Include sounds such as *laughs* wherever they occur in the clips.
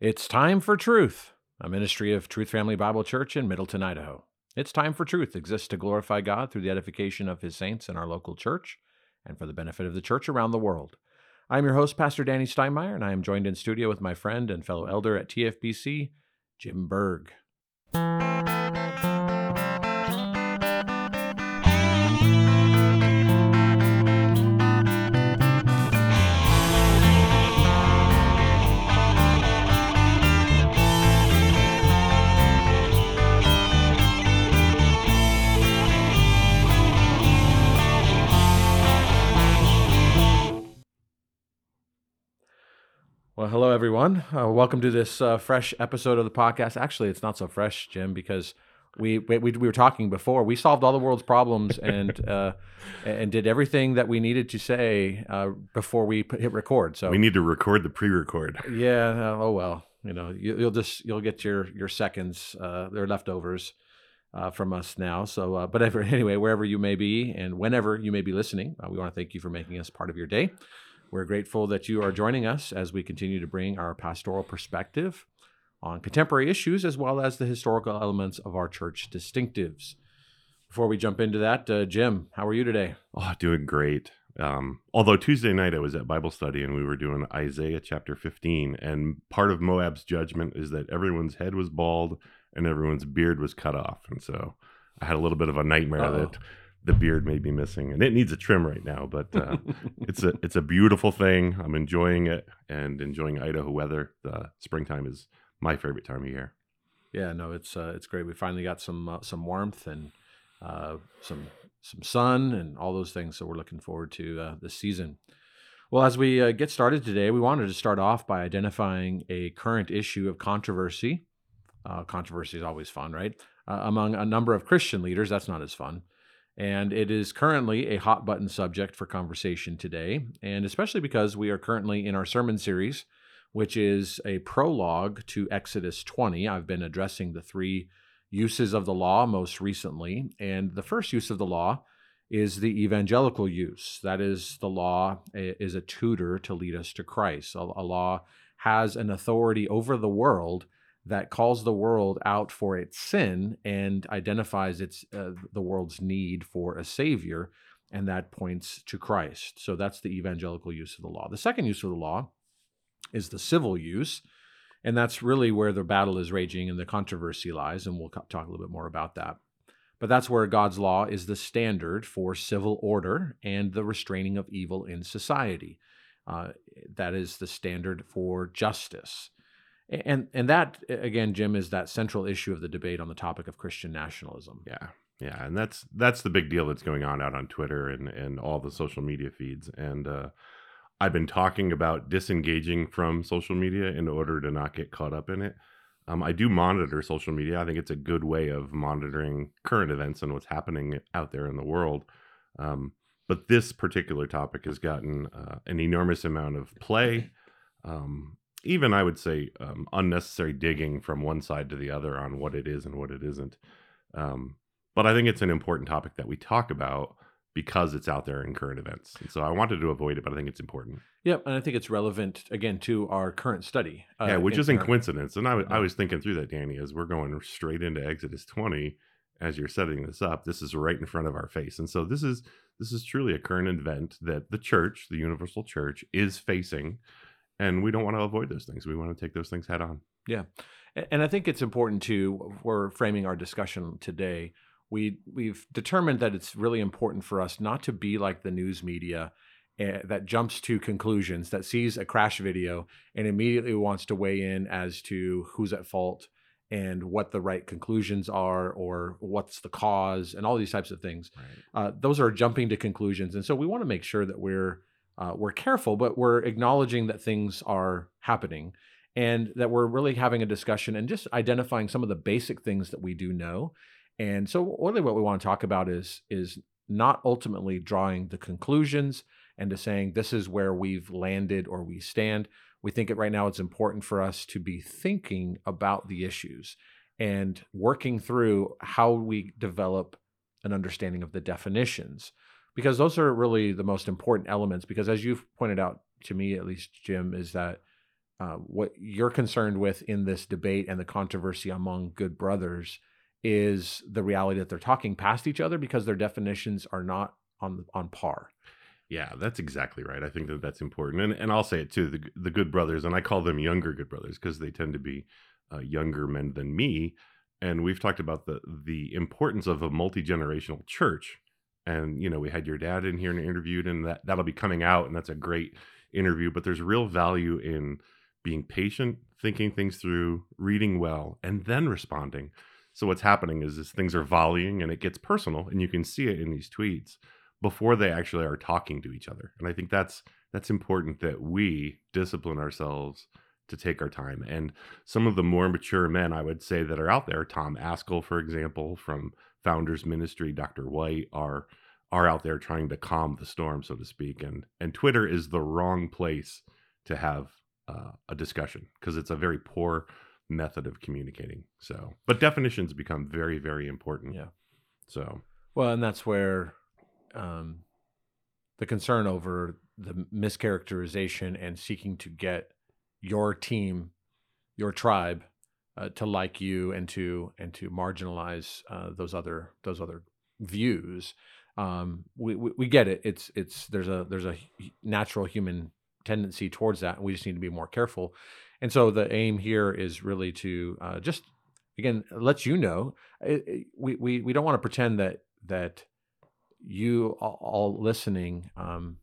It's time for truth, a ministry of Truth Family Bible Church in Middleton, Idaho. It's time for truth exists to glorify God through the edification of his saints in our local church and for the benefit of the church around the world. I'm your host, Pastor Danny Steinmeier, and I am joined in studio with my friend and fellow elder at TFBC, Jim Berg. Well, hello, everyone. Uh, welcome to this uh, fresh episode of the podcast. Actually, it's not so fresh, Jim, because we, we we were talking before. We solved all the world's problems and *laughs* uh, and did everything that we needed to say uh, before we put, hit record. So we need to record the pre-record. Yeah. uh, oh well. You know, you, you'll just you'll get your your seconds. Uh, they're leftovers uh, from us now. So, uh, but *laughs* anyway, wherever you may be and whenever you may be listening, uh, we want to thank you for making us part of your day. We're grateful that you are joining us as we continue to bring our pastoral perspective on contemporary issues as well as the historical elements of our church distinctives. Before we jump into that, uh, Jim, how are you today? Oh, doing great. Um, although Tuesday night I was at Bible study and we were doing Isaiah chapter 15, and part of Moab's judgment is that everyone's head was bald and everyone's beard was cut off. And so I had a little bit of a nightmare Uh-oh. that the beard may be missing, and it needs a trim right now. But uh, *laughs* it's a it's a beautiful thing. I'm enjoying it and enjoying Idaho weather. The springtime is my favorite time of year. Yeah, no, it's uh, it's great. We finally got some uh, some warmth and uh, some some sun and all those things. So we're looking forward to uh, this season. Well, as we uh, get started today, we wanted to start off by identifying a current issue of controversy. Uh, controversy is always fun, right? Uh, among a number of Christian leaders, that's not as fun. And it is currently a hot button subject for conversation today, and especially because we are currently in our sermon series, which is a prologue to Exodus 20. I've been addressing the three uses of the law most recently, and the first use of the law is the evangelical use. That is, the law eh, is a tutor to lead us to Christ. A, a law has an authority over the world that calls the world out for its sin and identifies its uh, the world's need for a savior and that points to Christ. So that's the evangelical use of the law. The second use of the law is the civil use, and that's really where the battle is raging and the controversy lies and we'll talk a little bit more about that. But that's where God's law is the standard for civil order and the restraining of evil in society. Uh, that is the standard for justice. And and that again, Jim, is that central issue of the debate on the topic of Christian nationalism. Yeah, yeah, and that's that's the big deal that's going on out on Twitter and and all the social media feeds. And uh, I've been talking about disengaging from social media in order to not get caught up in it. Um, I do monitor social media. I think it's a good way of monitoring current events and what's happening out there in the world. Um, but this particular topic has gotten uh, an enormous amount of play. *clears throat* Um, even I would say um, unnecessary digging from one side to the other on what it is and what it isn't. Um, but I think it's an important topic that we talk about because it's out there in current events. And so I wanted to avoid it, but I think it's important. Yep, and I think it's relevant again to our current study. uh, yeah, which in isn't our- coincidence. And I wa- I was thinking through that, Danny, as we're going straight into Exodus 20 as you're setting this up. This is right in front of our face. And so this is this is truly a current event that the church, the universal church, is facing. And we don't want to avoid those things. We want to take those things head on. Yeah, And I think it's important to we're framing our discussion today. We we've determined that it's really important for us not to be like the news media uh, that jumps to conclusions, that sees a crash video and immediately wants to weigh in as to who's at fault and what the right conclusions are or what's the cause and all these types of things. Right. uh, those are jumping to conclusions, and so we want to make sure that we're uh, we're careful, but we're acknowledging that things are happening, and that we're really having a discussion and just identifying some of the basic things that we do know. And so, really, what we want to talk about is is not ultimately drawing the conclusions and to saying this is where we've landed or we stand. We think it right now it's important for us to be thinking about the issues and working through how we develop an understanding of the definitions because those are really the most important elements because as you've pointed out to me at least jim is that uh, what you're concerned with in this debate and the controversy among good brothers is the reality that they're talking past each other because their definitions are not on on par. Yeah, that's exactly right. I think that that's important, and and I'll say it too. The the good brothers, and I call them younger good brothers because they tend to be uh, younger men than me. And we've talked about the the importance of a multi generational church. And you know, we had your dad in here and interviewed, and that that'll be coming out, and that's a great interview. But there's real value in being patient, thinking things through, reading well, and then responding. So what's happening is, is things are volleying and it gets personal, and you can see it in these tweets before they actually are talking to each other. And I think that's that's important that we discipline ourselves to take our time. And some of the more mature men I would say that are out there, Tom Ascol, for example, from Founders Ministry, Dr. White, are are out there trying to calm the storm, so to speak. And and Twitter is the wrong place to have uh, a discussion because it's a very poor method of communicating. So, but definitions become very, very important. Yeah. So, Well, and that's where um, the concern over the mischaracterization and seeking to get your team, your tribe, uh, to like you and to and to marginalize uh, those other those other views. Um, we, we we get it. It's it's there's a there's a natural human tendency towards that, and we just need to be more careful. And so the aim here is really to uh, just again let you know. It, it- we we we don't want to pretend that that you all, all listening um,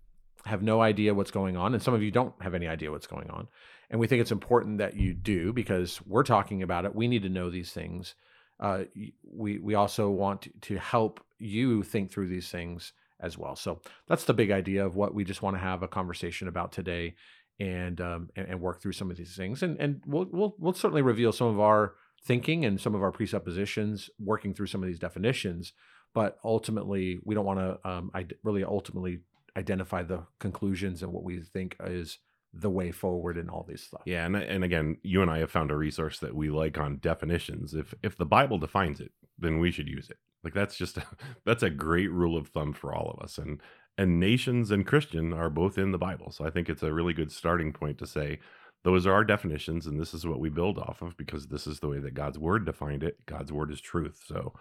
have no idea what's going on, and some of you don't have any idea what's going on. And we think it's important that you do because we're talking about it. We need to know these things. Uh, we we also want to, help you think through these things as well. So that's the big idea of what we just want to have a conversation about today, and um, and, and work through some of these things. And and we'll we'll we'll certainly reveal some of our thinking and some of our presuppositions, working through some of these definitions but ultimately we don't want to um, id- really ultimately identify the conclusions and what we think is the way forward and all these stuff. yeah, and and again, you and I have found a resource that we like on definitions. If if the Bible defines it, then we should use it. Like that's just *laughs* that's a great rule of thumb for all of us. And and nations and Christian are both in the Bible. So I think it's a really good starting point to say those are our definitions and this is what we build off of because this is the way that God's word defined it. God's word is truth. So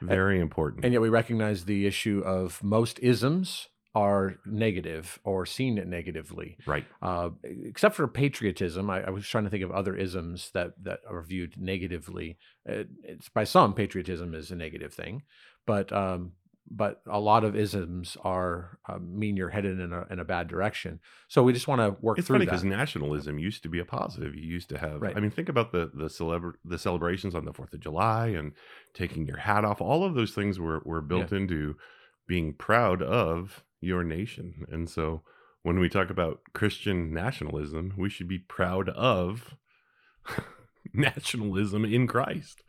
very important. And yet we recognize the issue of most isms are negative or seen negatively, right. uh, except for patriotism. I, I was trying to think of other isms that that are viewed negatively. Uh, it's by some patriotism is a negative thing, but um, but a lot of isms are uh, mean you're headed in a in a bad direction. So we just want to work It's through funny that. because nationalism used to be a positive. You used to have, Right. I mean, think about the the celebra- the celebrations on the Fourth of July and taking your hat off. All of those things were were built into being proud of your nation. And so, when we talk about Christian nationalism, we should be proud of *laughs* nationalism in Christ.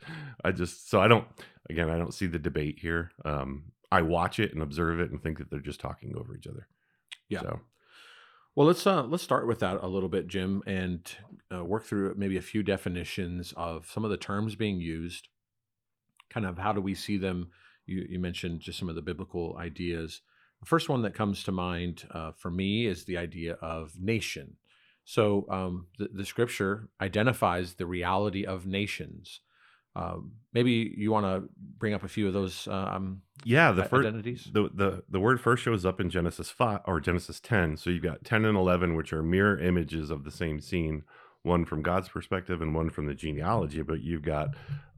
I just so I don't again I don't see the debate here. Um, I watch it and observe it and think that they're just talking over each other. Yeah. So Well, let's uh, let's start with that a little bit, Jim, and uh, work through maybe a few definitions of some of the terms being used. Kind of how do we see them? You, you mentioned just some of the biblical ideas. The first one that comes to mind uh, for me is the idea of nation. So um, the, the scripture identifies the reality of nations. Um, maybe you want to bring up a few of those um, yeah, the first identities. the the the word first shows up in Genesis five or Genesis ten. So you've got ten and eleven, which are mirror images of the same scene, one from God's perspective and one from the genealogy. But you've got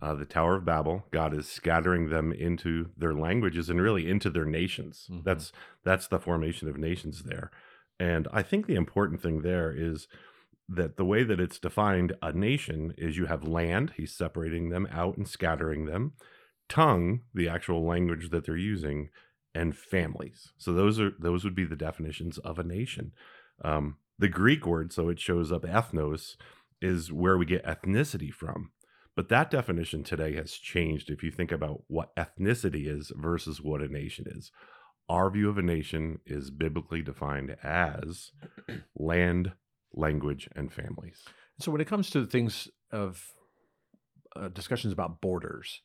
uh, the Tower of Babel. God is scattering them into their languages and really into their nations. Mhm. That's that's the formation of nations there. And I think the important thing there is that the way that it's defined a nation is you have land. He's separating them out and scattering them tongue, the actual language that they're using, and families. So those are those would be the definitions of a nation. Um, the Greek word, so it shows up ethnos, is where we get ethnicity from. But that definition today has changed if you think about what ethnicity is versus what a nation is. Our view of a nation is biblically defined as land, language, and families. So when it comes to things of uh, discussions about borders,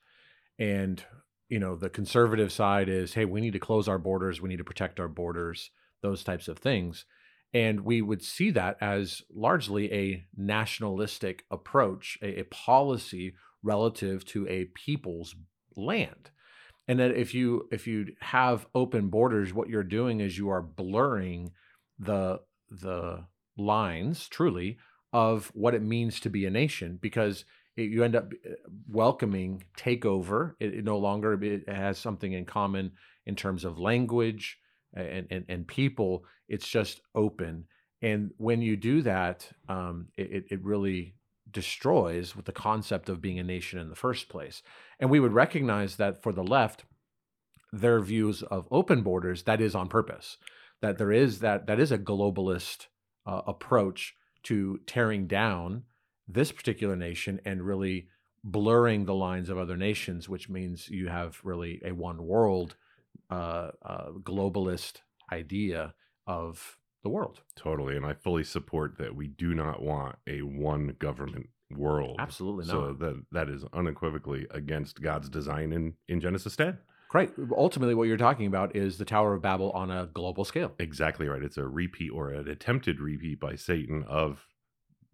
and you know the conservative side is, hey, we need to close our borders, we need to protect our borders, those types of things. And we would see that as largely a nationalistic approach, a, a policy relative to a people's land. And that if you if you have open borders, what you're doing is you are blurring the the lines truly of what it means to be a nation because it, you end up uh, welcoming takeover. It, it no longer it has something in common in terms of language and, and, and people. It's just open. And when you do that, um, it, it really destroys with the concept of being a nation in the first place. And we would recognize that for the left, their views of open borders, that is on purpose. That there is that that is a globalist uh, approach to tearing down this particular nation and really blurring the lines of other nations, which means you have really a one world uh, uh, globalist idea of the world. Totally. And I fully support that we do not want a one government world. Absolutely not. So that that is unequivocally against God's design in, in Genesis 10. Right. Ultimately, what you're talking about is the Tower of Babel on a global scale. Exactly right. It's a repeat or an attempted repeat by Satan of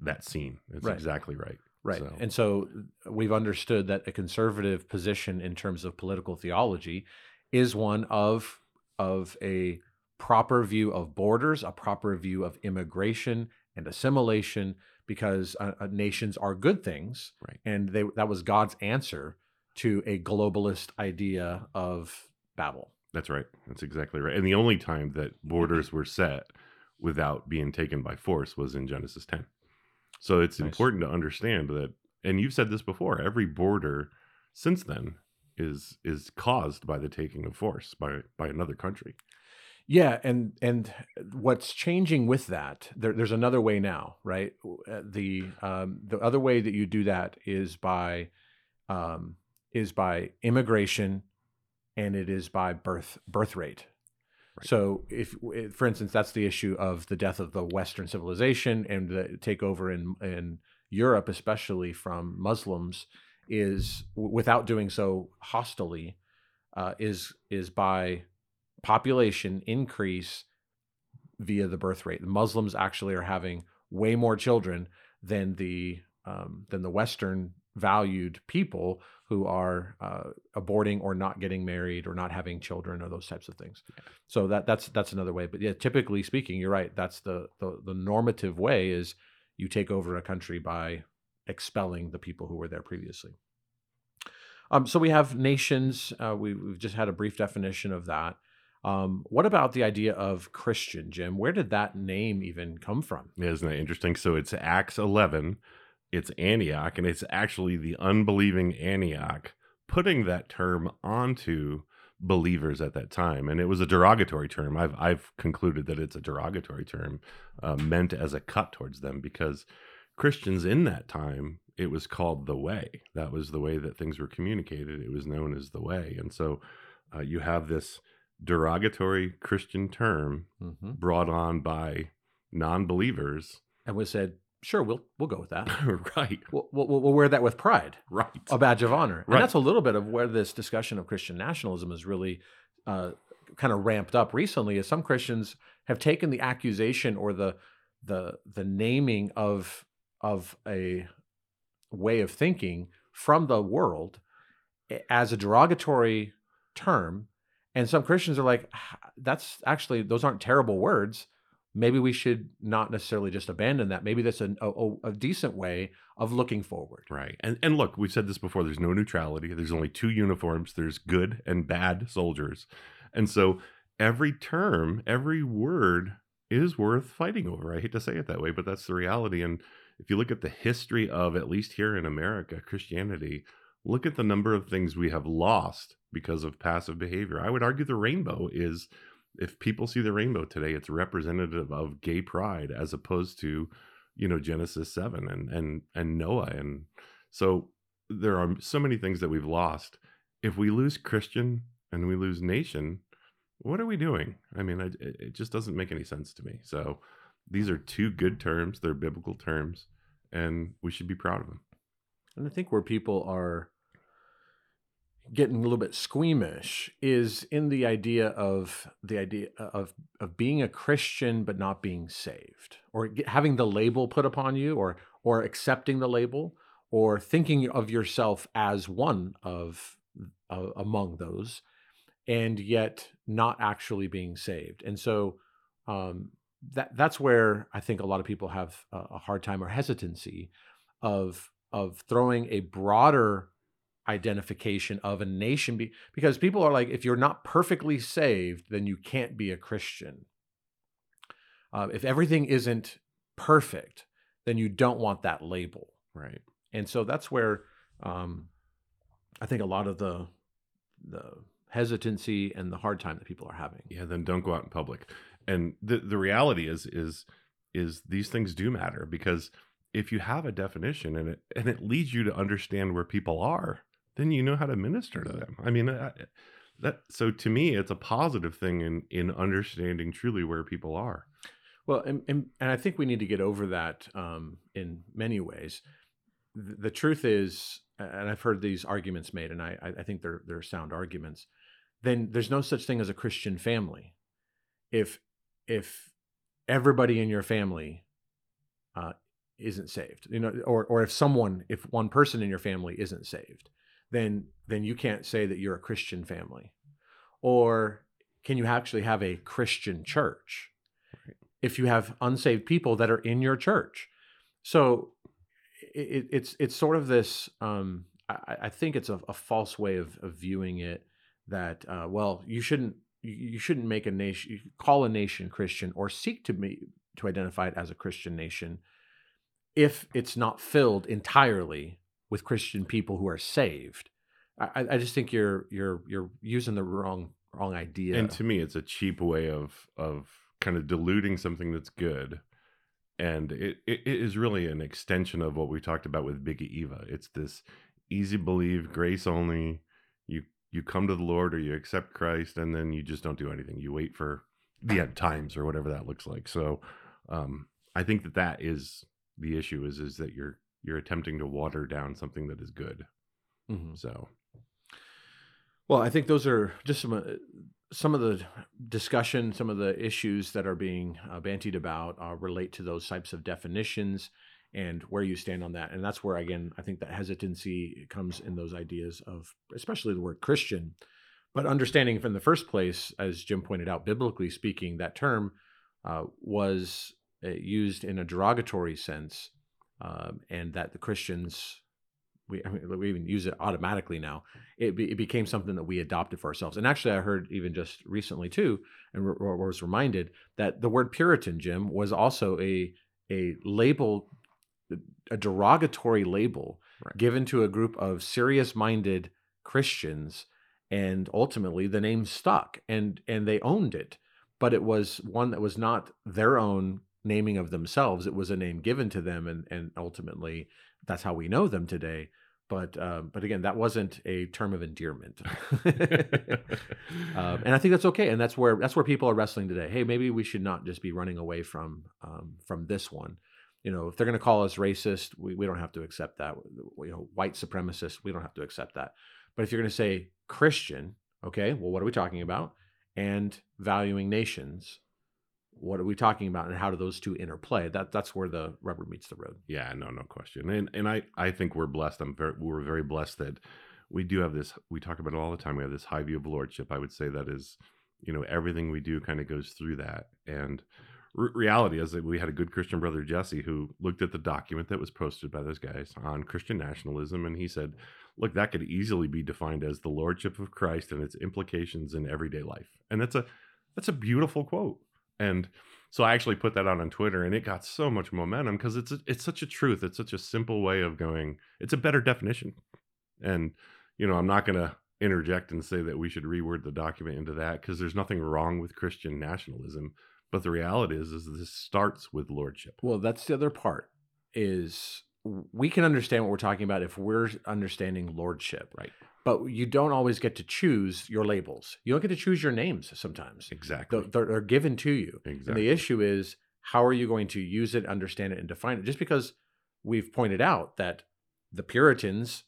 that scene. It's Right. exactly right. Right. So- And so we've understood that a conservative position in terms of political theology is one of of a proper view of borders, a proper view of immigration and assimilation, because uh, uh, nations are good things, Right. and they, that was God's answer to a globalist idea of Babel. That's right. That's exactly right. And the only time that borders were set without being taken by force was in Genesis 10. So it's Nice. important to understand that and you've said this before, every border since then is is caused by the taking of force by by another country. Yeah, and and what's changing with that? There, there's another way now, right? Uh, The um, the other way that you do that is by um, is by immigration, and it is by birth birth rate. Right. So, if, if, for instance, that's the issue of the death of the Western civilization and the takeover in in Europe, especially from Muslims, is without doing so hostily, uh, is is by population increase via the birth rate. The Muslims actually are having way more children than the um, than the Western valued people who are uh, aborting or not getting married or not having children or those types of things. So that that's that's another way. But yeah, typically speaking, you're right. That's the the, the normative way is you take over a country by expelling the people who were there previously. Um, so we have nations. Uh, we, we've just had a brief definition of that. Um, what about the idea of Christian, Jim? Where did that name even come from? Yeah, Isn't that interesting? So it's Acts 11, it's Antioch, and it's actually the unbelieving Antioch putting that term onto believers at that time. And it was a derogatory term. I've, I've concluded that it's a derogatory term uh, meant as a cut towards them because Christians in that time, it was called the way. That was the way that things were communicated. It was known as the way. And so uh, you have this derogatory Christian term hmm brought on by non-believers And we said, sure, we'll we'll go with that. *laughs* right We'll, we'll, we'll wear that with pride, right a badge of honor. Right. And that's a little bit of where this discussion of Christian nationalism is really uh, kind of ramped up recently. Is some Christians have taken the accusation or the the the naming of of a way of thinking from the world as a derogatory term and some christians are like "Ah, that's actually those aren't terrible words. Maybe we should not necessarily just abandon that. Maybe that's a, a, a decent way of looking forward. Right and and look we've said this before there's no neutrality. There's only two uniforms there's good and bad soldiers. And so every term every word is worth fighting over. I hate to say it that way but that's the reality and if you look at the history of at least here in america christianity look at the number of things we have lost because of passive behavior. I would argue the rainbow is if people see the rainbow today it's representative of gay pride as opposed to you know genesis 7 and and and noah. And so there are so many things that we've lost. If we lose christian and we lose nation what are we doing? I mean it just doesn't make any sense to me. So these are two good terms they're biblical terms and we should be proud of them and i think where people are getting a little bit squeamish is in the idea of the idea of of being a Christian but not being saved, or having the label put upon you, or or accepting the label, or thinking of yourself as one of uh, among those, and yet not actually being saved. And so um, that that's where I think a lot of people have a, hard time or hesitancy of of throwing a broader identification of a nation be, because people are like if you're not perfectly saved then you can't be a christian uh, if everything isn't perfect then you don't want that label Right. and so that's where um, i think a lot of the the hesitancy and the hard time that people are having Yeah, then don't go out in public. And the the reality is is is these things do matter because if you have a definition and it and it leads you to understand where people are, then you know how to minister to them. I mean, I, that so to me it's a positive thing in in understanding truly where people are. Well, and, and, and I think we need to get over that um, in many ways. The, the truth is, and I've heard these arguments made, and I, I think they're, they're sound arguments, then there's no such thing as a Christian family. If, if everybody in your family uh, isn't saved, you know, or, or if someone, if one person in your family isn't saved, then, then you can't say that you're a Christian family. Or can you actually have a Christian church? if you have unsaved people that are in your church. So it, it's it's sort of this. Um, I, I think it's a, a false way of, of viewing it. That uh, well, you shouldn't you shouldn't make a nation call a nation Christian or seek to be to identify it as a Christian nation if it's not filled entirely with Christian people who are saved. I, I just think you're you're you're using the wrong wrong idea. And to me it's a cheap way of of kind of diluting something that's good. And it, it, is really an extension of what we talked about with Big Eva. It's this easy believe, grace only. You you come to the Lord or you accept Christ, and then you just don't do anything. You wait for the end times or whatever that looks like. So, um, I think that that is the issue. Is is that you're you're attempting to water down something that is good. Mhm. So Well, I think those are just some uh, some of the discussion, some of the issues that are being uh, bantied about uh, relate to those types of definitions and where you stand on that. And that's where, again, I think that hesitancy comes in those ideas of, especially the word Christian, but understanding from the first place, as Jim pointed out, biblically speaking, that term uh, was uh, used in a derogatory sense, um, and that the Christians we I mean, we even use it automatically now. It, be, it became something that we adopted for ourselves. And actually, I heard even just recently too, and re- was reminded that the word Puritan, Jim, was also a a label, a derogatory label Right. given to a group of serious-minded Christians, and ultimately the name stuck, and and they owned it. But it was one that was not their own naming of themselves. It was a name given to them, and and ultimately that's how we know them today. But um, but again, that wasn't a term of endearment, um, and I think that's okay. And that's where that's where people are wrestling today. Hey, maybe we should not just be running away from um, from this one. You know, if they're going to call us racist, we, we don't have to accept that. You know, white supremacist, we don't have to accept that. But if you're going to say Christian, okay, well, what are we talking about? And valuing nations, what are we talking about, and how do those two interplay? That that's where the rubber meets the road. Yeah, no, no question. And and I I think we're blessed. I'm very we're very blessed that we do have this. We talk about it all the time. We have this high view of lordship. I would say that is, you know, everything we do kind of goes through that. And re- reality is that we had a good Christian brother Jesse who looked at the document that was posted by those guys on Christian nationalism, and he said, "Look, that could easily be defined as the lordship of Christ and its implications in everyday life." And that's a that's a beautiful quote. And so I actually put that out on Twitter, and it got so much momentum because it's a, it's such a truth. It's such a simple way of going. It's a better definition, and you know I'm not going to interject and say that we should reword the document into that because there's nothing wrong with Christian nationalism. But the reality is, is this starts with lordship. Well, that's the other part. Is we can understand what we're talking about if we're understanding lordship, Right. But you don't always get to choose your labels. You don't get to choose your names sometimes. Exactly. They're, they're given to you. And the issue is how are you going to use it, understand it, and define it? Just because we've pointed out that the Puritans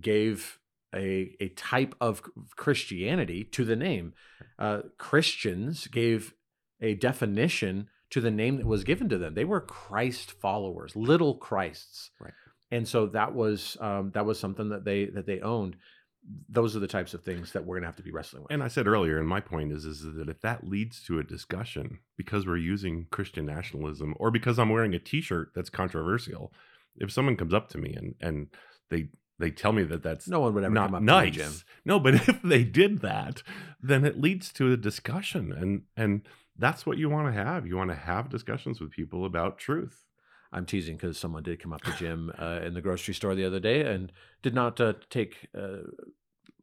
gave a a type of Christianity to the name. Uh, Christians gave a definition to the name that was given to them. They were Christ followers, little Christs, Right. and so that was um, that was something that they that they owned. Those are the types of things that we're going to have to be wrestling with. And I said earlier, and my point is, is that if that leads to a discussion because we're using Christian nationalism, or because I'm wearing a T-shirt that's controversial, if someone comes up to me and and they they tell me that that's no one would ever not come up nice, to me, Jim. no, but *laughs* if they did that, then it leads to a discussion, and and that's what you want to have. You want to have discussions with people about truth. I'm teasing because someone did come up to Jim uh, in the grocery store the other day and did not uh, take uh,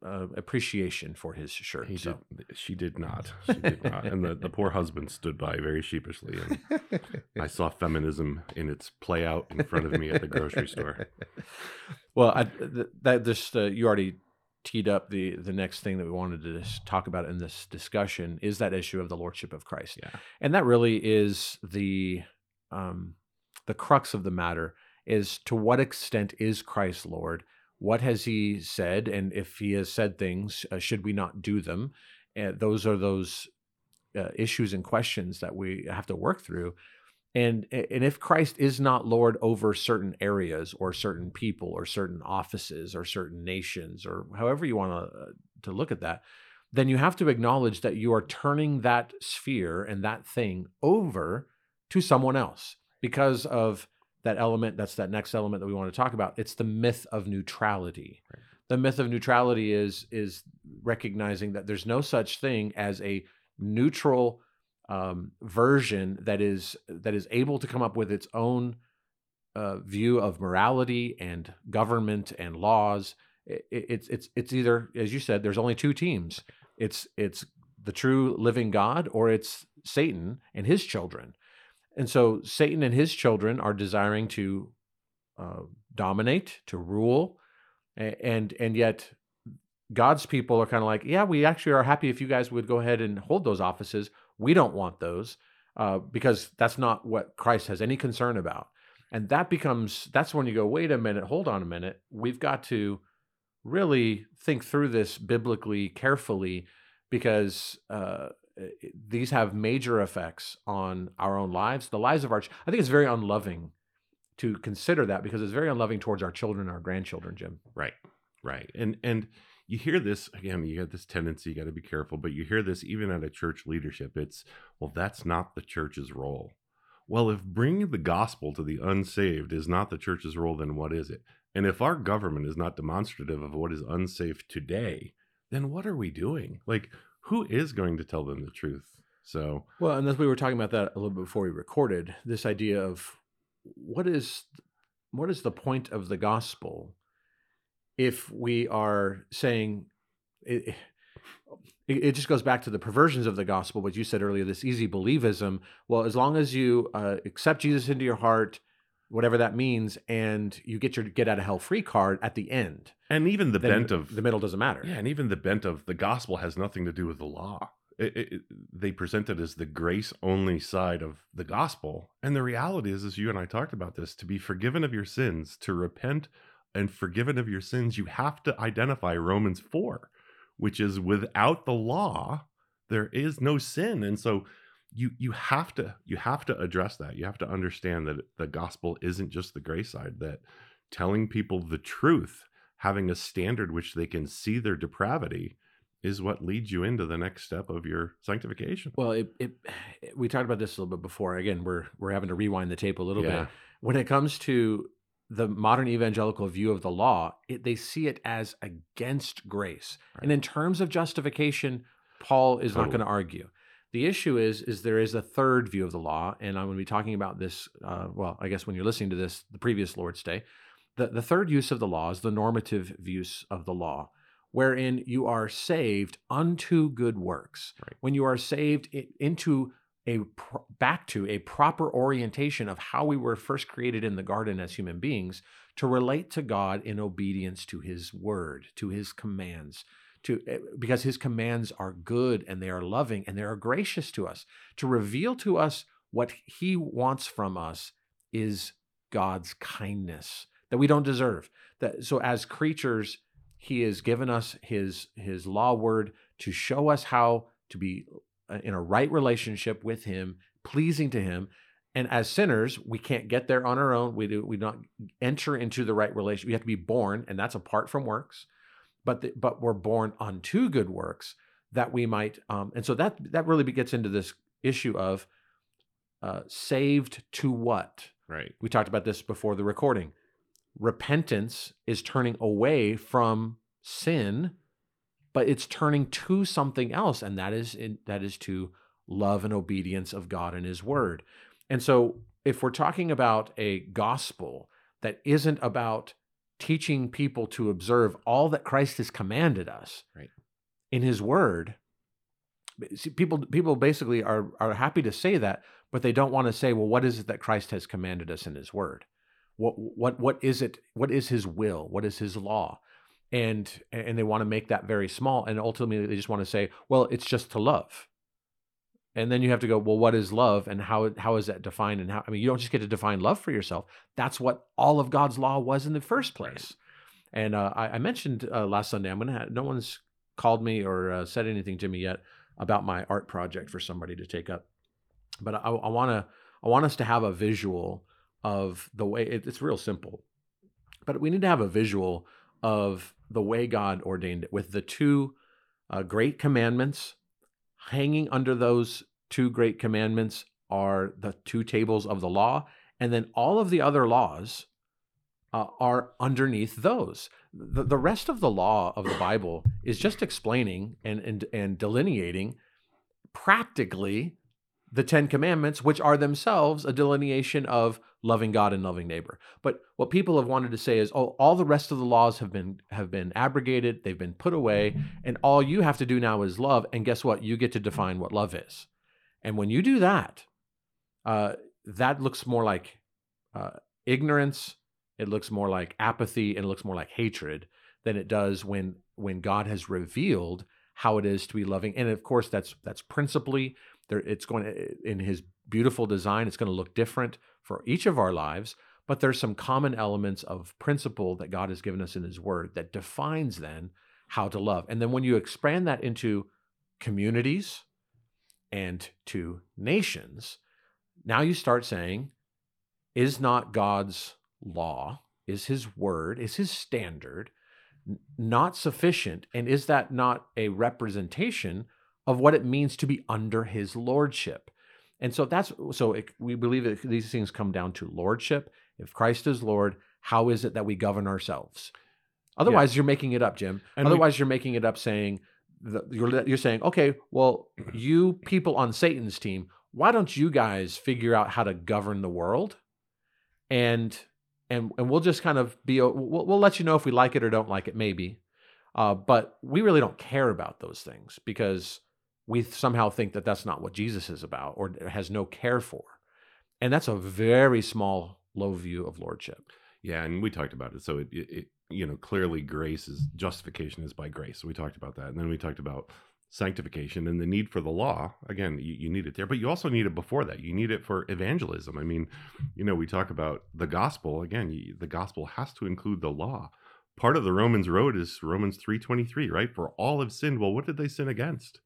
uh, appreciation for his shirt. He so. did, she did not. *laughs* She did not. And the, the poor husband stood by very sheepishly. And *laughs* I saw feminism in its play out in front of me at the grocery store. *laughs* Well, I, th- that just uh, you already teed up the the next thing that we wanted to talk about in this discussion is that issue of the lordship of Christ, Yeah. and that really is the um, the crux of the matter is to what extent is Christ Lord? What has He said? And if He has said things, uh, should we not do them? Uh, those are those uh, issues and questions that we have to work through. And and if Christ is not Lord over certain areas or certain people or certain offices or certain nations or however you want to uh, to look at that, then you have to acknowledge that you are turning that sphere and that thing over to someone else because of that element. That's that next element that we want to talk about. It's the myth of neutrality. Right. The myth of neutrality is is recognizing that there's no such thing as a neutral um, version that is that is able to come up with its own uh, view of morality and government and laws. I- I- it's it's it's either, as you said, there's only two teams. It's it's the true living God or it's Satan and his children. And so Satan and his children are desiring to uh, dominate, to rule, and and yet God's people are kind of like, yeah, we actually are happy if you guys would go ahead and hold those offices. We don't want those uh, because that's not what Christ has any concern about. And that becomes that's when you go, wait a minute, hold on a minute. We've got to really think through this biblically carefully because uh, these have major effects on our own lives, the lives of our. ch- I think it's very unloving to consider that because it's very unloving towards our children, our grandchildren, Jim. Right. Right. And and you hear this again, you got this tendency, you got to be careful, but you hear this even at a church leadership. It's, well, that's not the church's role. Well, if bringing the gospel to the unsaved is not the church's role, then what is it? And if our government is not demonstrative of what is unsafe today, then what are we doing? Like, who is going to tell them the truth? So, Well, and as we were talking about that a little bit before we recorded, this idea of what is what is the point of the gospel if we are saying it, it, just goes back to the perversions of the gospel, what you said earlier, this easy believism. Well, as long as you uh, accept Jesus into your heart, whatever that means, and you get your get out of hell free card at the end, and even the bent of the middle doesn't matter. Yeah, and even the bent of the gospel has nothing to do with the law. It, it- they present it as the grace only side of the gospel, and the reality is, as you and I talked about this, to be forgiven of your sins, to repent and forgiven of your sins, you have to identify Romans four, which is without the law there is no sin, and so you you have to you have to address that. You have to understand that the gospel isn't just the grace side. That telling people the truth having a standard which they can see their depravity is what leads you into the next step of your sanctification. Well, it, it *sighs* we talked about this a little bit before. Again, we're we're having to rewind the tape a little Yeah. bit. When it comes to the modern evangelical view of the law, it, they see it as against grace. And in terms of justification, Paul is not going to argue. The issue is is there is a third view of the law, and I'm going to be talking about this. Uh, well, I guess when you're listening to this, the previous Lord's Day, the the third use of the law is the normative use of the law, wherein you are saved unto good works. Right. When you are saved into a back to a proper orientation of how we were first created in the garden as human beings to relate to God in obedience to His word, to His commands, to eh, because His commands are good and they are loving and they are gracious to us. To reveal to us what He wants from us is God's kindness that we don't deserve. That so as creatures He has given us his his law word to show us how to be in a right relationship with him, pleasing to him. And as sinners, we can't get there on our own. We do we not enter into the right relationship. We have to be born, and that's apart from works. But the, but we're born unto good works that we might. Um, and so that that really gets into this issue of uh, saved to what? Right. We talked about this before the recording. Repentance is turning away from sin, but it's turning to something else, and that is in, that is to love and obedience of God and His Word. And so, if we're talking about a gospel that isn't about teaching people to observe all that Christ has commanded us Right. in His Word, see, people people basically are are happy to say that, but they don't want to say, well, what is it that Christ has commanded us in His Word? What what what is it? What is His will? What is His law? And and they want to make that very small, and ultimately they just want to say, well, it's just to love. And then you have to go, well, what is love, and how how is that defined? And how I mean, you don't just get to define love for yourself. That's what all of God's law was in the first place. And uh, I, I mentioned uh, last Sunday, I'm gonna have, no one's called me or uh, said anything to me yet about my art project for somebody to take up. But I, I want to I want us to have a visual of the way it, it's real simple, but we need to have a visual of the way God ordained it with the two uh, great commandments hanging under those two great commandments are the two tables of the law, and then all of the other laws uh, are underneath those. The, the rest of the law of the Bible is just explaining and, and, and delineating practically the Ten Commandments, which are themselves a delineation of loving God and loving neighbor. But what people have wanted to say is, oh, all the rest of the laws have been have been abrogated, they've been put away, and all you have to do now is love. And guess what? You get to define what love is. And when you do that, uh, that looks more like uh, ignorance. It looks more like apathy, and it looks more like hatred than it does when when God has revealed how it is to be loving. And of course, that's that's principally there. It's going to in His beautiful design. It's going to look different for each of our lives, but there's some common elements of principle that God has given us in His Word that defines then how to love. And then when you expand that into communities and to nations, now you start saying, is not God's law, is His Word, is His standard not sufficient? And is that not a representation of what it means to be under His Lordship? And so that's so it, we believe that these things come down to lordship. If Christ is Lord, how is it that we govern ourselves? Otherwise, yeah. you're making it up, Jim. And Otherwise, we, you're making it up saying the, you're you're saying, okay, well, you people on Satan's team, why don't you guys figure out how to govern the world, and and and we'll just kind of be we'll, we'll let you know if we like it or don't like it, maybe. Uh, but we really don't care about those things because we somehow think that that's not what Jesus is about or has no care for. And that's a very small, low view of lordship. Yeah, and we talked about it. So it, it, it, you know, clearly grace is justification is by grace. So we talked about that. And then we talked about sanctification and the need for the law. Again, you, you need it there, but you also need it before that. You need it for evangelism. I mean, you know, we talk about the gospel. Again, you, the gospel has to include the law. Part of the Romans road is Romans 3:23, right? For all have sinned. Well, what did they sin against?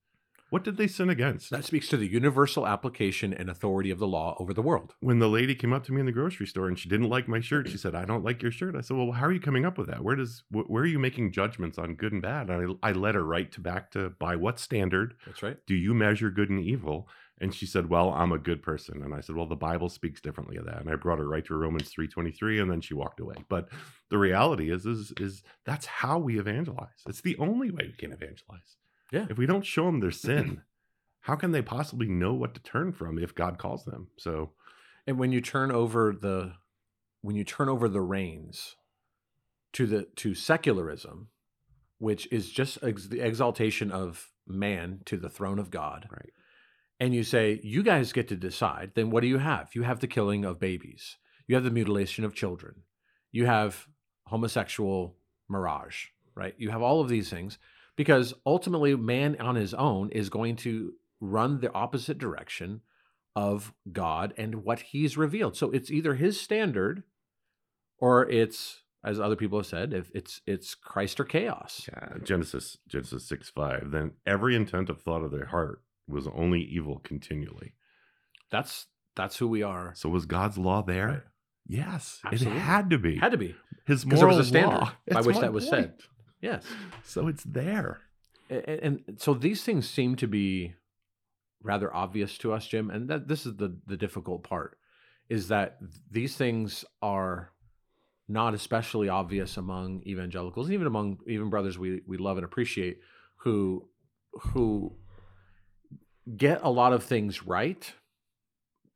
What did they sin against? That speaks to the universal application and authority of the law over the world. When the lady came up to me in the grocery store and she didn't like my shirt, she said, "I don't like your shirt." I said, "Well, how are you coming up with that? Where does where are you making judgments on good and bad?" And I, I led her right to back to by what standard? That's right. Do you measure good and evil? And she said, "Well, I'm a good person." And I said, "Well, the Bible speaks differently of that." And I brought her right to Romans 3:23 and then she walked away. But the reality is is is that's how we evangelize. It's the only way we can evangelize. Yeah. If we don't show them their sin, *laughs* how can they possibly know what to turn from if God calls them? So, and when you turn over the when you turn over the reins to the to secularism, which is just ex- the exaltation of man to the throne of God, right? And you say you guys get to decide. Then what do you have? You have the killing of babies. You have the mutilation of children. You have homosexual mirage, right? You have all of these things because ultimately man on his own is going to run the opposite direction of God and what he's revealed. So it's either his standard or it's as other people have said, if it's it's Christ or chaos. Yeah, Genesis Genesis six five. Then every intent of thought of their heart was only evil continually. That's that's who we are. So was God's law there? Right. Yes, Absolutely. it had to be. Had to be His moral was a standard law. by That's which that was said. Yes. So it's there. A- and, so these things seem to be rather obvious to us jim and that this is the the difficult part is that these things are not especially obvious among evangelicals even among even brothers we we love and appreciate who who get a lot of things right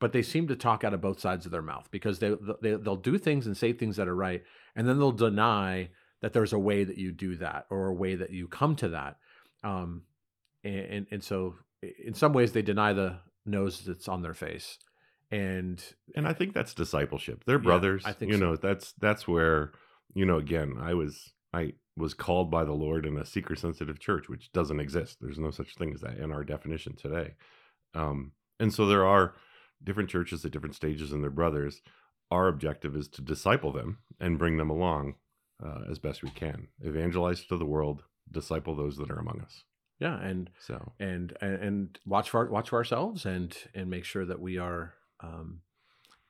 but they seem to talk out of both sides of their mouth because they, they they'll do things and say things that are right and then they'll deny that there's a way that you do that or a way that you come to that um, and, and and so in some ways they deny the nose that's on their face and And I think that's discipleship. They're Yeah, brothers. I think you so. know, that's that's where, you know, again, I was I was called by the Lord in a seeker sensitive church, which doesn't exist. There's no such thing as that in our definition today. Um, and so there are different churches at different stages and they're brothers. Our objective is to disciple them and bring them along uh, as best we can. Evangelize to the world, disciple those that are among us. yeah and So. and and, and watch for watch for ourselves and and make sure that we are um,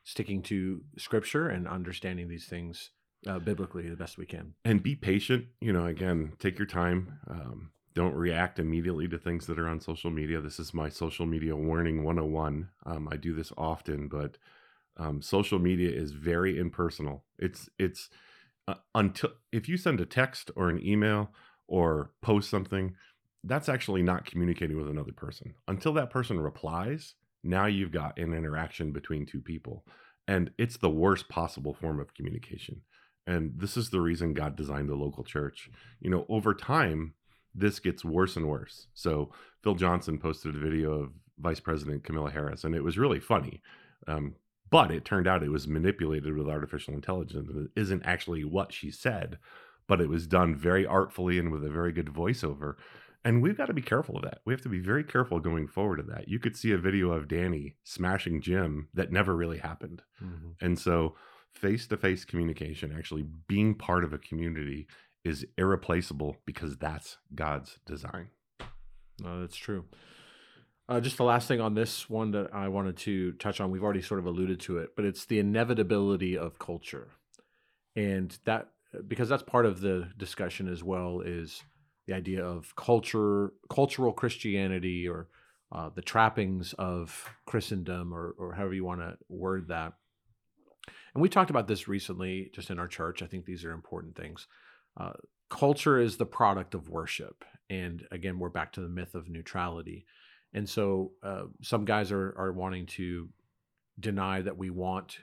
sticking to scripture and understanding these things uh, biblically the best we can. And be patient. You know again take your time. Um, don't react immediately to things that are on social media. This is my social media warning 101 um, i do this often but um, social media is very impersonal. It's it's uh, until if you send a text or an email or post something that's actually not communicating with another person until that person replies now you've got an interaction between two people and it's the worst possible form of communication and this is the reason God designed the local church. You know, over time, this gets worse and worse. So Phil Johnson posted a video of Vice President Kamala Harris, and it was really funny. Um, but it turned out it was manipulated with artificial intelligence. and It isn't actually what she said, but it was done very artfully and with a very good voiceover. And we've got to be careful of that. We have to be very careful going forward of that. You could see a video of Danny smashing Jim that never really happened. Mm-hmm. And so, face to face communication, actually being part of a community, is irreplaceable because that's God's design. No, that's true. Uh, just the last thing on this one that I wanted to touch on, we've already sort of alluded to it, but it's the inevitability of culture, and that because that's part of the discussion as well is the idea of culture, cultural Christianity, or uh, the trappings of Christendom, or or however you want to word that. And we talked about this recently, just in our church. I think these are important things. Uh, culture is the product of worship, and again, we're back to the myth of neutrality. And so, uh, some guys are are wanting to deny that we want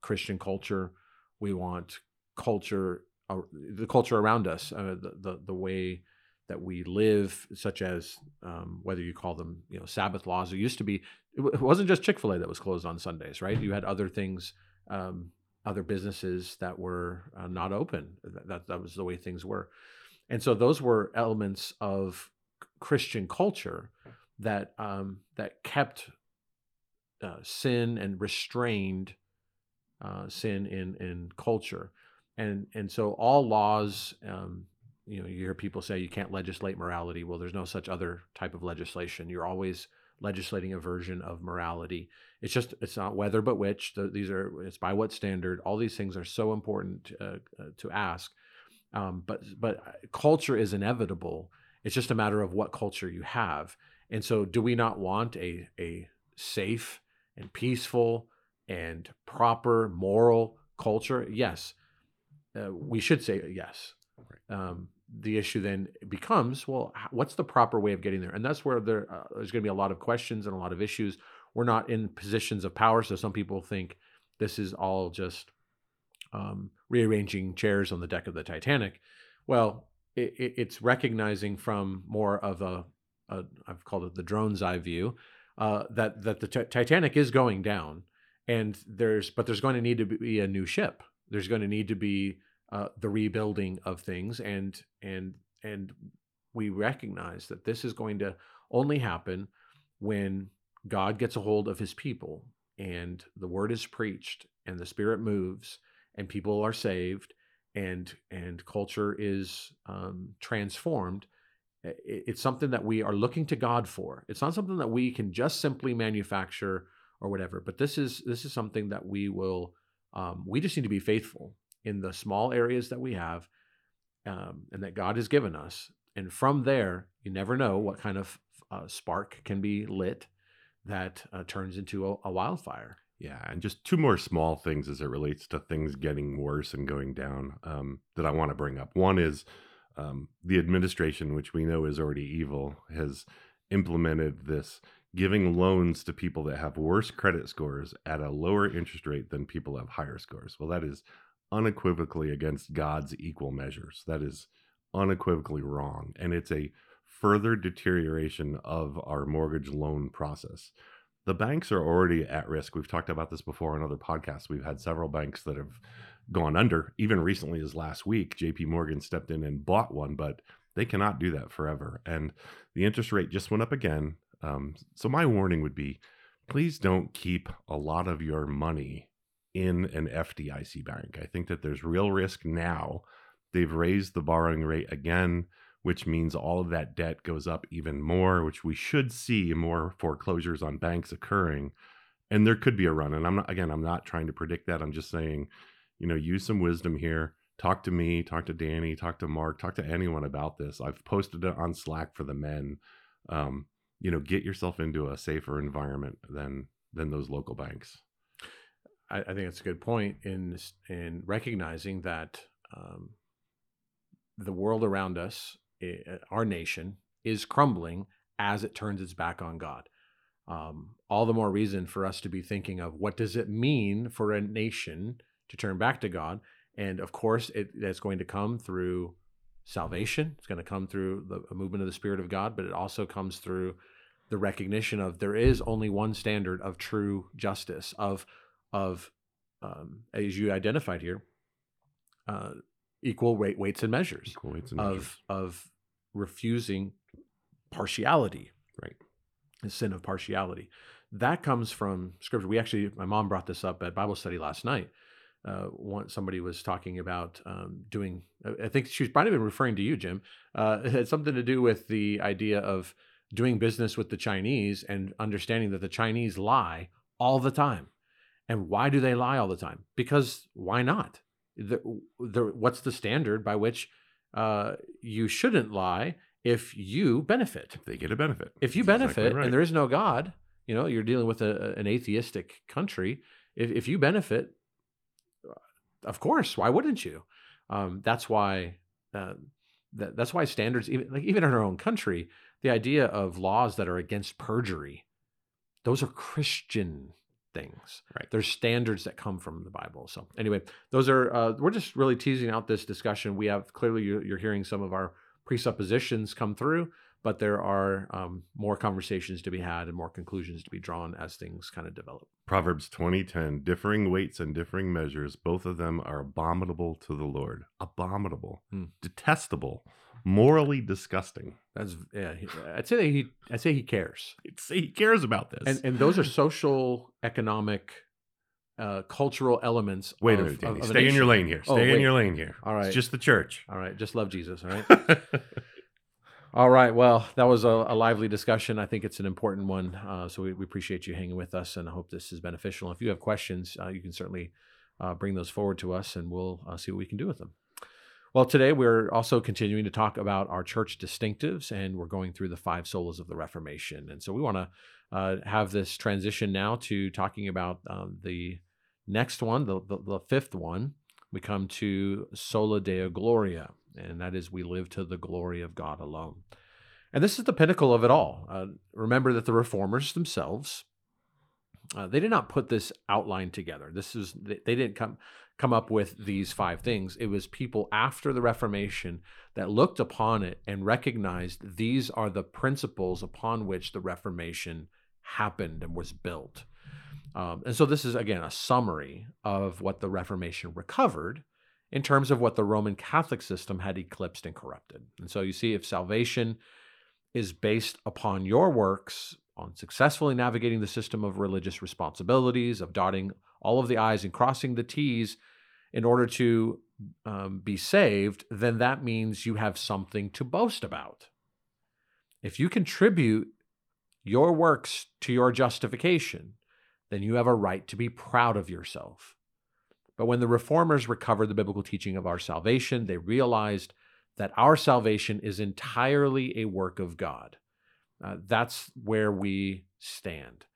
Christian culture. We want culture, uh, the culture around us, uh, the, the the way that we live, such as um, whether you call them, you know, Sabbath laws. It used to be, it wa- it wasn't just Chick Fil A that was closed on Sundays, right? You had other things, um, other businesses that were uh, not open. That that was the way things were, and so those were elements of Christian culture that um, that kept uh, sin and restrained uh, sin in in culture, and and so all laws. Um, you know, you hear people say you can't legislate morality. Well, there's no such other type of legislation. You're always legislating a version of morality. It's just it's not whether but which. These are it's by what standard. All these things are so important uh, uh, to ask. Um, but but culture is inevitable. It's just a matter of what culture you have. And so, do we not want a a safe and peaceful and proper moral culture? Yes, uh, we should say yes. Um, the issue then becomes, well, what's the proper way of getting there? And that's where there uh, there's going to be a lot of questions and a lot of issues. We're not in positions of power, so some people think this is all just um, rearranging chairs on the deck of the Titanic. Well, it, it, it's recognizing from more of a, a I've called it the drone's eye view uh, that that the Ti- Titanic is going down, and there's but there's going to need to be a new ship. There's going to need to be uh, the rebuilding of things, and and and we recognize that this is going to only happen when God gets a hold of His people, and the word is preached, and the Spirit moves, and people are saved, and and culture is um, transformed, it's something that we are looking to God for. It's not something that we can just simply manufacture or whatever. But this is this is something that we will. Um, we just need to be faithful in the small areas that we have, um, and that God has given us. And from there, you never know what kind of uh, spark can be lit that uh, turns into a, a wildfire. Yeah, and just two more small things as it relates to things getting worse and going down um, that I want to bring up. One is um, the administration, which we know is already evil, has implemented this giving loans to people that have worse credit scores at a lower interest rate than people have higher scores. Well, that is unequivocally against God's equal measures. That is unequivocally wrong. And it's a further deterioration of our mortgage loan process the banks are already at risk. We've talked about this before on other podcasts. We've had several banks that have gone under. Even recently, as last week, JP Morgan stepped in and bought one, but they cannot do that forever. And the interest rate just went up again. Um, so, my warning would be please don't keep a lot of your money in an FDIC bank. I think that there's real risk now. They've raised the borrowing rate again which means all of that debt goes up even more, which we should see more foreclosures on banks occurring. And there could be a run. And I'm not, again, I'm not trying to predict that. I'm just saying, you know, use some wisdom here. Talk to me, talk to Danny, talk to Mark, talk to anyone about this. I've posted it on Slack for the men. Um, you know, get yourself into a safer environment than than those local banks. I, I think that's a good point in in recognizing that um, the world around us, i- our nation, is crumbling as it turns its back on God. Um, all the more reason for us to be thinking of what does it mean for a nation to turn back to God, and of course, it, that's going to come through salvation. It's going to come through the movement of the Spirit of God, but it also comes through the recognition of there is only one standard of true justice of of um, as you identified here uh, equal weight weights and measures Equal weights and measures. of of refusing partiality Right. the sin of partiality that comes from scripture we actually my mom brought this up at bible study last night uh, one, somebody was talking about um, doing I- think she was probably been referring to you jim uh, *laughs* it had something to do with the idea of doing business with the chinese and understanding that the chinese lie all the time and why do they lie all the time because why not the, the, what's the standard by which uh, you shouldn't lie if you benefit They get a benefit. if you That's benefit exactly right. and there is no God, you know, you're dealing with a, an atheistic country. If, if you benefit, of course, why wouldn't you? Um, that's why. Uh, that, that's why standards, even like even in our own country, the idea of laws that are against perjury, those are Christian things. Right. There's standards that come from the Bible. So anyway, those are uh, we're just really teasing out this discussion. We have clearly you're, you're hearing some of our presuppositions come through, but there are um, more conversations to be had and more conclusions to be drawn as things kind of develop. Proverbs 20:10 differing weights and differing measures both of them are abominable to the Lord abominable Hmm. detestable morally disgusting That's yeah. he- I'd say that he I'd say he cares, I'd say he cares about this and and those are social, economic, uh, cultural elements. wait a minute Danny of a stay in your lane here Oh, stay in your lane here All right. it's just the church All right, just love Jesus. All right. *laughs* All right. Well, that was a, a lively discussion. I think it's an important one. Uh, so we, we appreciate you hanging with us, and I hope this is beneficial. If you have questions, uh, you can certainly uh, bring those forward to us, and we'll uh, see what we can do with them. Well, today we're also continuing to talk about our church distinctives, and we're going through the five solas of the Reformation. And so we want to uh, have this transition now to talking about um, the next one, the, the, the fifth one. We come to sola deo gloria, and that is we live to the glory of God alone. And this is the pinnacle of it all. Uh, remember that the reformers themselves, uh, they did not put this outline together. This is they, didn't come come up with these five things. It was people after the Reformation that looked upon it and recognized these are the principles upon which the Reformation happened and was built. Um, and so this is again a summary of what the Reformation recovered in terms of what the Roman Catholic system had eclipsed and corrupted. And so you see, if salvation is based upon your works, on successfully navigating the system of religious responsibilities, of dotting all of the I's and crossing the T's in order to um, be saved, then that means you have something to boast about. If you contribute your works to your justification, then you have a right to be proud of yourself. But when the reformers recovered the biblical teaching of our salvation, they realized that our salvation is entirely a work of God. Uh, that's where we stand.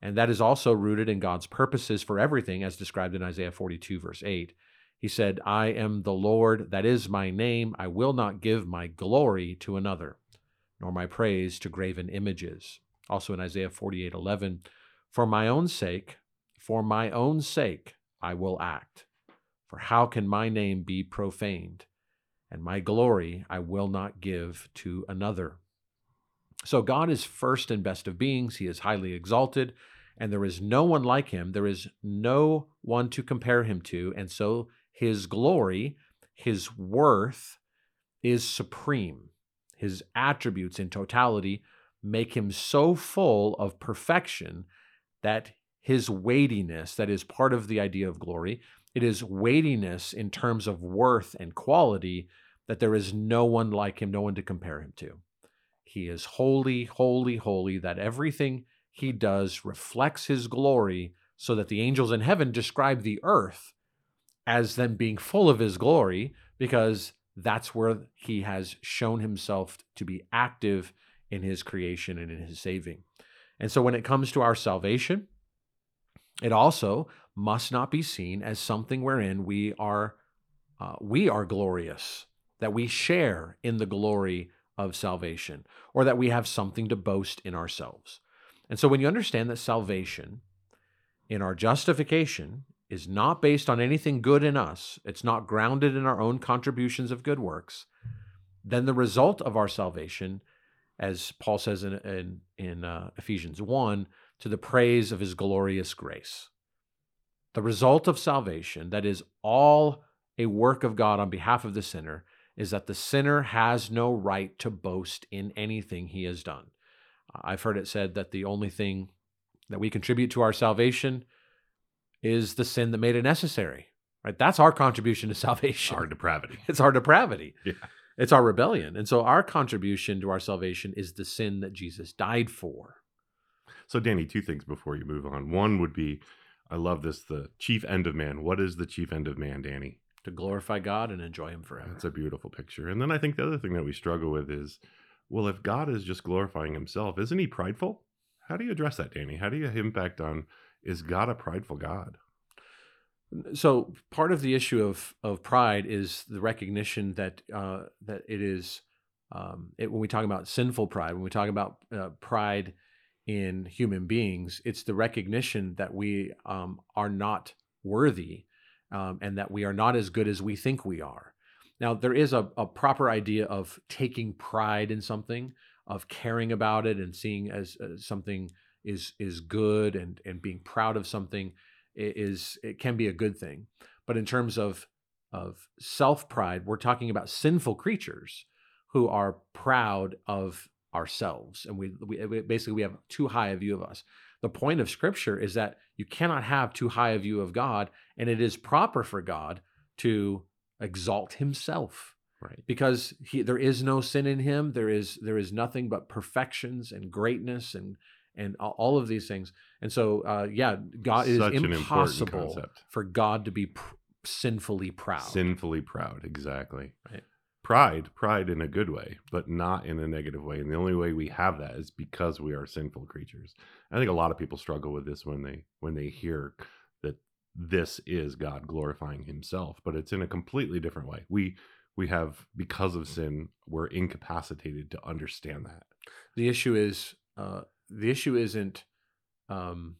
And that is also rooted in God's purposes for everything, as described in Isaiah 42, verse 8. He said, I am the Lord, that is my name. I will not give my glory to another, nor my praise to graven images. Also in Isaiah 48, 11, for my own sake, for my own sake, I will act. For how can my name be profaned? And my glory I will not give to another. So God is first and best of beings. He is highly exalted, and there is no one like him. There is no one to compare him to. And so his glory, his worth is supreme. His attributes in totality make him so full of perfection that his weightiness, that is part of the idea of glory, it is weightiness in terms of worth and quality that there is no one like him, no one to compare him to. He is holy, holy, holy, that everything he does reflects his glory, so that the angels in heaven describe the earth as them being full of his glory, because that's where he has shown himself to be active in his creation and in his saving. And so when it comes to our salvation, it also must not be seen as something wherein we are uh, we are glorious, that we share in the glory of salvation, or that we have something to boast in ourselves. And so when you understand that salvation in our justification is not based on anything good in us, it's not grounded in our own contributions of good works, then the result of our salvation, as Paul says in, in, in uh, Ephesians 1, to the praise of his glorious grace. The result of salvation, that is all a work of God on behalf of the sinner, is that the sinner has no right to boast in anything he has done. I've heard it said that the only thing that we contribute to our salvation is the sin that made it necessary. Right? That's our contribution to *laughs* salvation. Our depravity. It's our depravity. Yeah. It's our rebellion. And so our contribution to our salvation is the sin that Jesus died for. So, Danny, two things before you move on. One would be I love this the chief end of man. What is the chief end of man, Danny? To glorify God and enjoy Him forever. That's a beautiful picture. And then I think the other thing that we struggle with is well, if God is just glorifying himself, isn't he prideful? How do you address that, Danny? How do you impact on is God a prideful God? So part of the issue of of pride is the recognition that uh, that it is um, it, when we talk about sinful pride, when we talk about uh, pride in human beings, it's the recognition that we um, are not worthy um, and that we are not as good as we think we are. Now, there is a, a proper idea of taking pride in something, of caring about it and seeing as, as something is is good and and being proud of something is it can be a good thing. But in terms of of self pride, we're talking about sinful creatures who are proud of ourselves, and we, we basically we have too high a view of us. The point of Scripture is that you cannot have too high a view of God, and it is proper for God to exalt himself right. because he there is no sin in him there is there is nothing but perfections and greatness and and all of these things. And so uh yeah god it Such is an impossible for god to be pr- sinfully proud. Sinfully proud exactly. Right. Pride pride in a good way but not in a negative way and the only way we have that is because we are sinful creatures. I think a lot of people struggle with this when they when they hear that this is god glorifying himself but it's in a completely different way. We we have because of sin we're incapacitated to understand that. The issue is uh the issue isn't um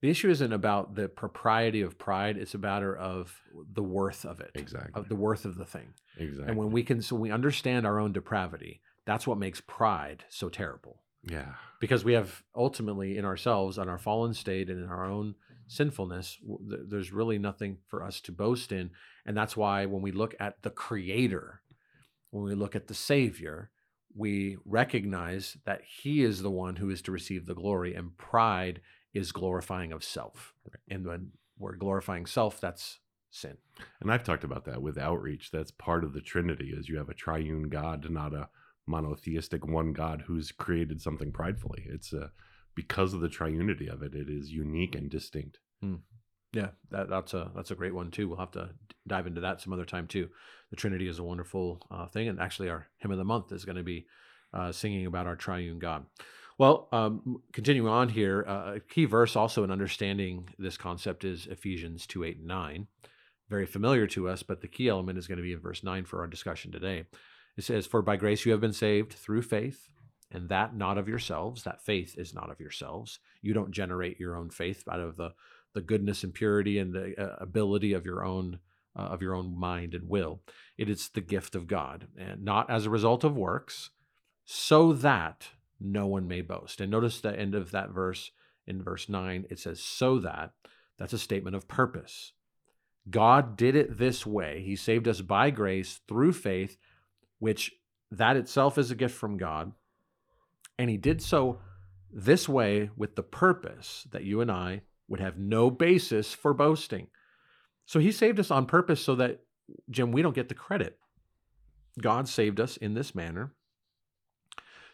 the issue isn't about the propriety of pride it's a matter of the worth of it exactly of the worth of the thing exactly And when we can, so we understand our own depravity, that's what makes pride so terrible. yeah Because we have ultimately in ourselves, on our fallen state and in our own sinfulness, th- there's really nothing for us to boast in. And that's why when we look at the Creator, when we look at the Savior, we recognize that He is the one who is to receive the glory, and pride is glorifying of self. And when we're glorifying self, that's sin. And I've talked about that with outreach. That's part of the Trinity is you have a triune God, not a monotheistic one God who's created something pridefully. It's a because of the triunity of it, it is unique and distinct. Yeah, that, that's a that's a great one too. We'll have to dive into that some other time too. The Trinity is a wonderful uh, thing, and actually, our hymn of the month is going to be uh, singing about our triune God. Well, um, continuing on here, uh, a key verse also in understanding this concept is Ephesians two eight and nine. Very familiar to us, but the key element is going to be in verse nine for our discussion today. It says, "For by grace you have been saved through faith." And that not of yourselves, that faith is not of yourselves. You don't generate your own faith out of the the goodness and purity and the uh, ability of your own uh, of your own mind and will. It is the gift of God, and not as a result of works, so that no one may boast. And notice the end of that verse in verse nine. It says, "So that." That's a statement of purpose. God did it this way. He saved us by grace through faith, which that itself is a gift from God. And he did so this way with the purpose that you and I would have no basis for boasting. So he saved us on purpose so that, Jim, we don't get the credit. God saved us in this manner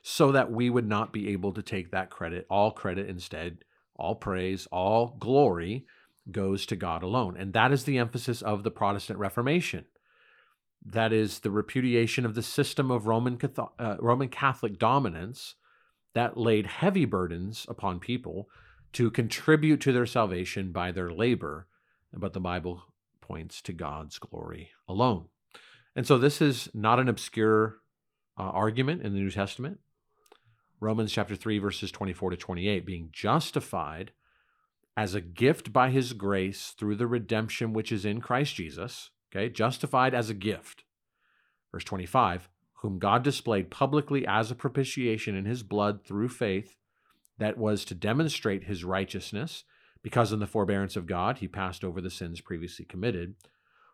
so that we would not be able to take that credit, all credit instead, all praise, all glory goes to God alone. And that is the emphasis of the Protestant Reformation. That is the repudiation of the system of Roman, Catholic, uh, Roman Catholic dominance that laid heavy burdens upon people to contribute to their salvation by their labor. But the Bible points to God's glory alone. And so this is not an obscure uh, argument in the New Testament. Romans chapter 3, verses 24 to 28, being justified as a gift by his grace through the redemption which is in Christ Jesus. Okay, justified as a gift. Verse 25, whom God displayed publicly as a propitiation in his blood through faith, that was to demonstrate his righteousness, because in the forbearance of God he passed over the sins previously committed.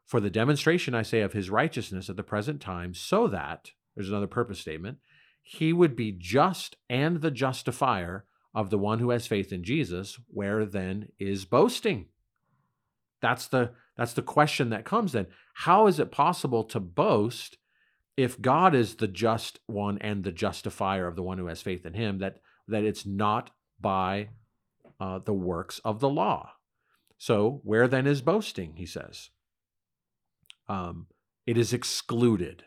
For the demonstration, I say, of his righteousness at the present time, so that, there's another purpose statement, he would be just and the justifier of the one who has faith in Jesus, where then is boasting? That's the that's the question that comes then. How is it possible to boast if God is the just one and the justifier of the one who has faith in him that that it's not by uh, the works of the law? So where then is boasting? He says. Um, it is excluded.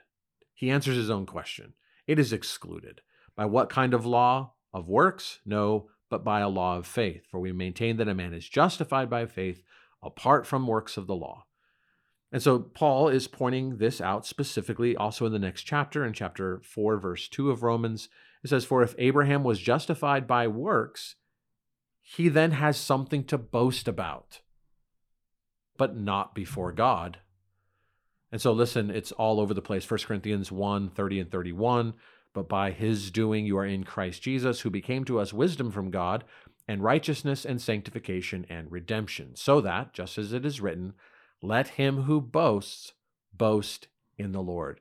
He answers his own question. It is excluded. By what kind of law? Of works? No, but by a law of faith. For we maintain that a man is justified by faith apart from works of the law. And so Paul is pointing this out specifically also in the next chapter, in chapter 4, verse 2 of Romans. It says, For if Abraham was justified by works, he then has something to boast about, but not before God. And so listen, it's all over the place. 1 Corinthians 1 30 and 31. But by his doing you are in Christ Jesus, who became to us wisdom from God, and righteousness and sanctification and redemption, so that, just as it is written, let him who boasts boast in the Lord.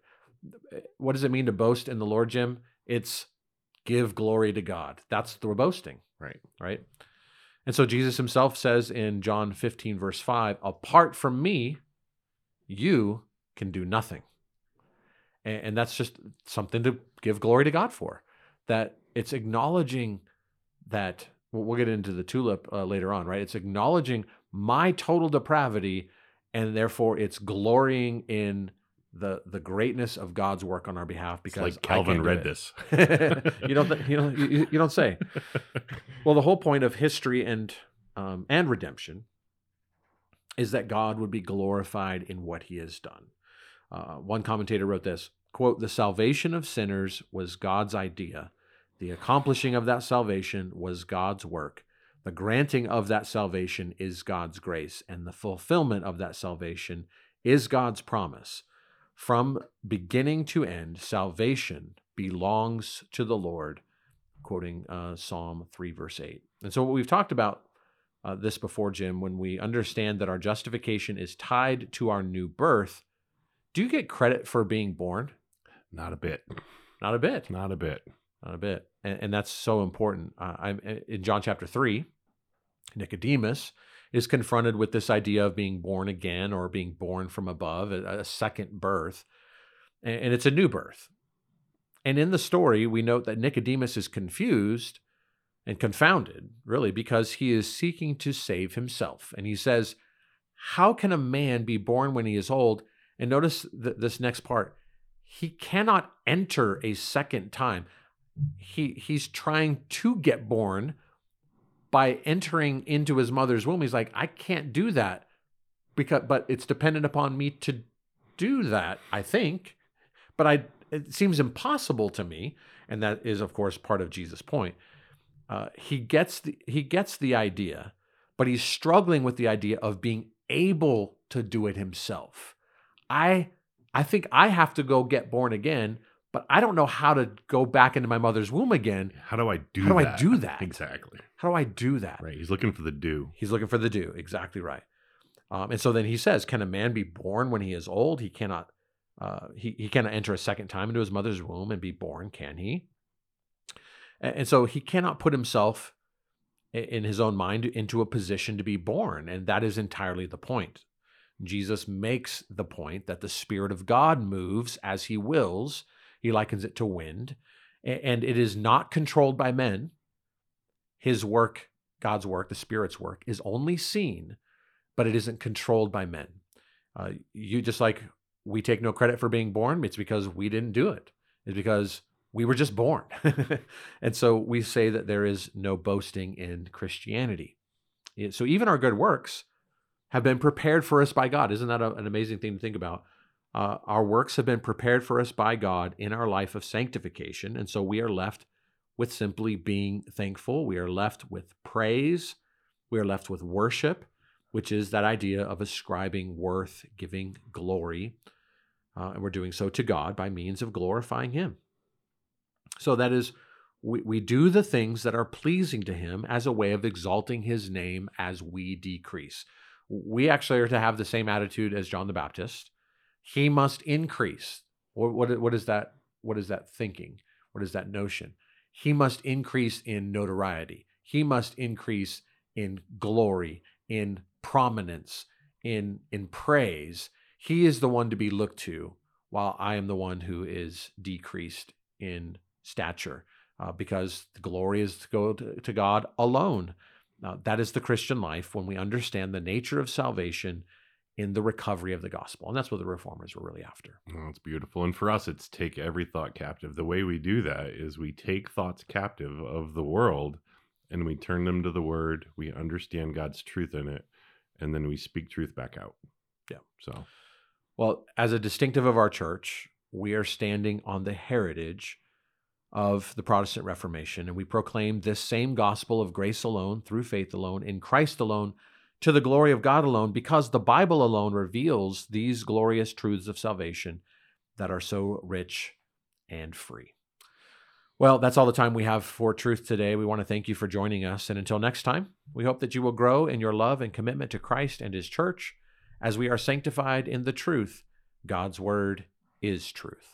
What does it mean to boast in the Lord, Jim? It's give glory to God. That's the boasting. Right. Right. And so Jesus himself says in John 15, verse 5, apart from me, you can do nothing. And, and that's just something to give glory to God for. That it's acknowledging that, well, get into the tulip uh, later on, right? It's acknowledging my total depravity, and therefore it's glorying in the the greatness of God's work on our behalf It's because like I Calvin read this. *laughs* *laughs* you don't th- you don't you, you don't say. *laughs* Well, the whole point of history and um, and redemption is that God would be glorified in what He has done. Uh, one commentator wrote this quote: "The salvation of sinners was God's idea. The accomplishing of that salvation was God's work. The granting of that salvation is God's grace, and the fulfillment of that salvation is God's promise. From beginning to end, salvation belongs to the Lord." Quoting uh, Psalm 3, verse 8. And so, what we've talked about uh, this before, Jim, when we understand that our justification is tied to our new birth, do you get credit for being born? Not a bit. Not a bit. Not a bit. Not a bit. And, and that's so important. Uh, I'm in John chapter 3, Nicodemus, is confronted with this idea of being born again or being born from above, a, a second birth. And, and it's a new birth. And in the story, we note that Nicodemus is confused and confounded, really, because he is seeking to save himself. And he says, How can a man be born when he is old? And notice th- this next part he cannot enter a second time. He, he's trying to get born by entering into his mother's womb. He's like, I can't do that because, but it's dependent upon me to do that, I think. But I, it seems impossible to me. And that is, of course, part of Jesus' point uh, he gets the he gets the idea, but he's struggling with the idea of being able to do it himself. I I think I have to go get born again, but I don't know how to go back into my mother's womb again. How do I do How do that? I do that? Exactly. How do I do that? Right. He's looking for the do. He's looking for the do. Exactly right. Um, and so then he says, "Can a man be born when he is old? He cannot. Uh, he he cannot enter a second time into his mother's womb and be born. Can he?" And, and so he cannot put himself in his own mind into a position to be born, and that is entirely the point. Jesus makes the point that the Spirit of God moves as He wills. He likens it to wind, and it is not controlled by men. His work, God's work, the Spirit's work, is only seen, but it isn't controlled by men. Uh, you just like we take no credit for being born, it's because we didn't do it. It's because we were just born. *laughs* and so we say that there is no boasting in Christianity. So even our good works have been prepared for us by God. Isn't that a- an amazing thing to think about? Uh, our works have been prepared for us by God in our life of sanctification. And so we are left with simply being thankful. We are left with praise. We are left with worship, which is that idea of ascribing worth, giving glory. Uh, and we're doing so to God by means of glorifying Him. So that is, we, we do the things that are pleasing to Him as a way of exalting His name as we decrease. We actually are to have the same attitude as John the Baptist. He must increase. What, what, what is that? What is that thinking? What is that notion? He must increase in notoriety. He must increase in glory, in prominence, in in praise. He is the one to be looked to, while I am the one who is decreased in stature, uh, because the glory is to go to, to God alone. Uh, that is the Christian life when we understand the nature of salvation in the recovery of the gospel, and that's what the reformers were really after. Oh, it's beautiful. And for us, it's take every thought captive. The way we do that is we take thoughts captive of the world and we turn them to the word. We understand God's truth in it, and then we speak truth back out. Yeah. So, Well, as a distinctive of our church, we are standing on the heritage of the Protestant Reformation, and we proclaim this same gospel of grace alone, through faith alone, in Christ alone, to the glory of God alone, because the Bible alone reveals these glorious truths of salvation that are so rich and free. Well, that's all the time we have for truth today. We want to thank you for joining us. And until next time, we hope that you will grow in your love and commitment to Christ and His church as we are sanctified in the truth. God's word is truth.